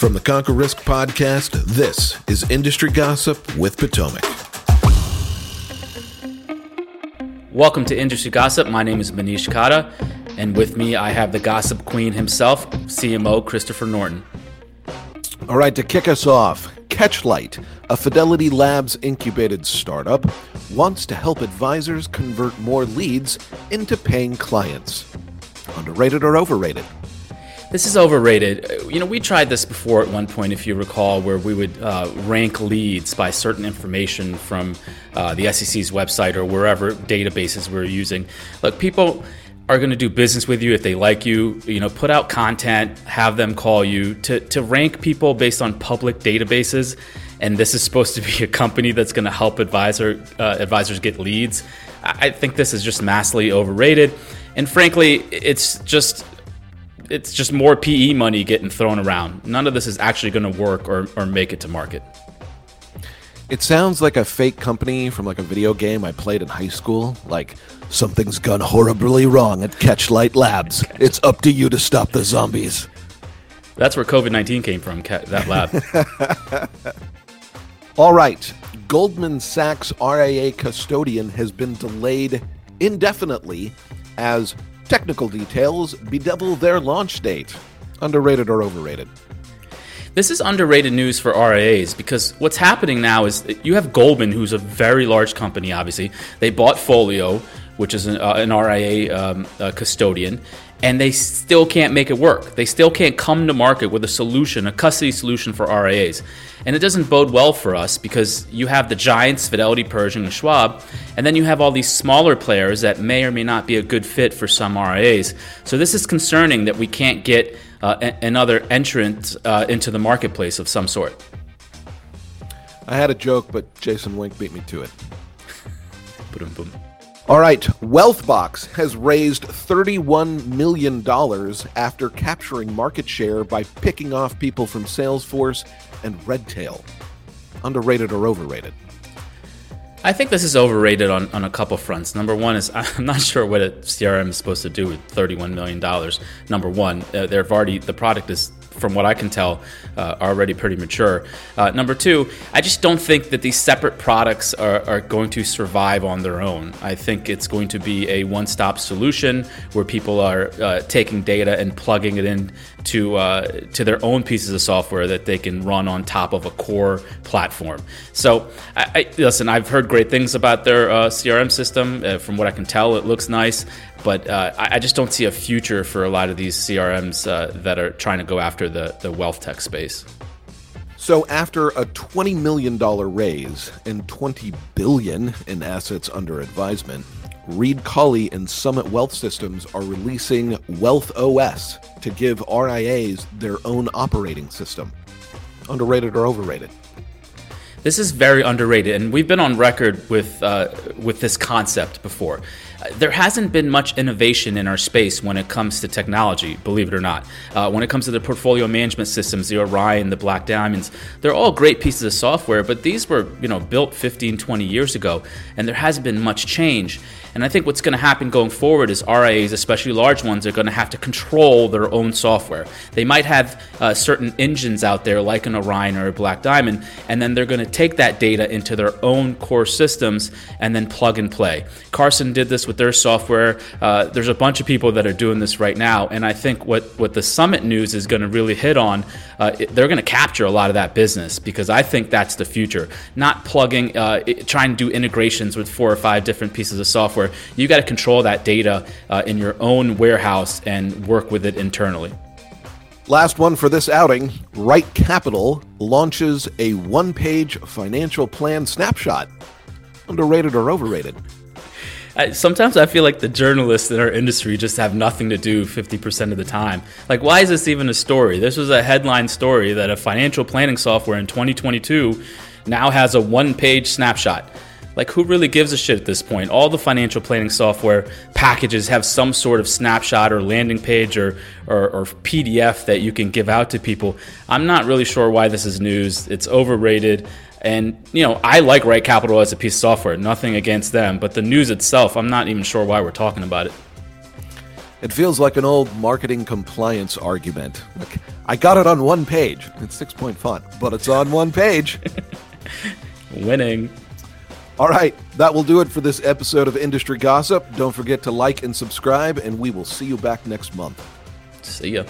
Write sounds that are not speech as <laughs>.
From the Conquer Risk podcast, this is Industry Gossip with Potomac. Welcome to Industry Gossip. My name is Manish Khatta, and with me I have the gossip queen himself, CMO Christopher Norton. All right, to kick us off, Catchlight, a Fidelity Labs incubated startup, wants to help advisors convert more leads into paying clients. Underrated or overrated? This is overrated. You know, we tried this before at one point, if you recall, where we would uh, rank leads by certain information from uh, the SEC's website or wherever databases we're using. Look, people are going to do business with you if they like you. You know, put out content, have them call you to to rank people based on public databases. And this is supposed to be a company that's going to help advisor uh, advisors get leads. I think this is just massively overrated, and frankly, it's just it's just more PE money getting thrown around. None of this is actually going to work or, or make it to market. It sounds like a fake company from like a video game I played in high school. Like something's gone horribly wrong at Catchlight Labs. It's up to you to stop the zombies. That's where COVID nineteen came from. That lab. <laughs> All right, Goldman Sachs RIA custodian has been delayed indefinitely as Technical details bedevil their launch date. Underrated or overrated? This is underrated news for RIAs because what's happening now is you have Goldman, who's a very large company, obviously. They bought Folio, which is an, uh, an RIA um, uh, custodian, and they still can't make it work. They still can't come to market with a solution, a custody solution for RIAs. And it doesn't bode well for us because you have the giants, Fidelity, Pershing, and Schwab, and then you have all these smaller players that may or may not be a good fit for some RIAs. So this is concerning that we can't get uh, a- another entrant uh, into the marketplace of some sort. I had a joke, but Jason Wenk beat me to it. boom, boom. All right, Wealthbox has raised $31 million after capturing market share by picking off people from Salesforce and Redtail. Underrated or overrated? I think this is overrated on, on a couple fronts. Number one is <laughs> I'm not sure what a CRM is supposed to do with $31 million. Number one, uh, they've already, the product is from what I can tell, uh, are already pretty mature. Uh, number two, I just don't think that these separate products are, are, going to survive on their own. I think it's going to be a one stop solution where people are uh, taking data and plugging it in to, uh, to their own pieces of software that they can run on top of a core platform. So, I, I, listen, I've heard great things about their uh, CRM system. Uh, from what I can tell, it looks nice. But uh, I, just don't see a future for a lot of these CRMs uh, that are trying to go after the, the wealth tech space. So after a $20 million raise and 20 billion in assets under advisement, Reed Colley and Summit Wealth Systems are releasing WealthOS to give RIAs their own operating system. Underrated or overrated? This is very underrated, and we've been on record with uh, with this concept before. There hasn't been much innovation in our space when it comes to technology, believe it or not. Uh, when it comes to the portfolio management systems, the Orion, the Black Diamonds, they're all great pieces of software, but these were you know built 15, 20 years ago, and there hasn't been much change. And I think what's going to happen going forward is RIAs, especially large ones, are going to have to control their own software. They might have uh, certain engines out there, like an Orion or a Black Diamond, and then they're going to take that data into their own core systems and then plug and play. Carson did this with their software. Uh, there's a bunch of people that are doing this right now, and I think what what the Summit news is going to really hit on, uh, it, they're going to capture a lot of that business because I think that's the future. Not plugging, uh, it, trying to do integrations with four or five different pieces of software you got to control that data uh, in your own warehouse and work with it internally. Last one for this outing RightCapital launches a one page financial plan snapshot. Underrated or overrated? I, sometimes I feel like the journalists in our industry just have nothing to do 50% of the time. Like, why is this even a story? This was a headline story that a financial planning software in 2022 now has a one page snapshot. Like, who really gives a shit at this point? All the financial planning software packages have some sort of snapshot or landing page or, or, or, PDF that you can give out to people. I'm not really sure why this is news. It's overrated. And, you know, I like RightCapital as a piece of software, nothing against them. But the news itself, I'm not even sure why we're talking about it. It feels like an old marketing compliance argument. Like, I got it on one page. It's six point font, but it's on one page. <laughs> Winning. All right, that will do it for this episode of Industry Gossip. Don't forget to like and subscribe, and we will see you back next month. See ya.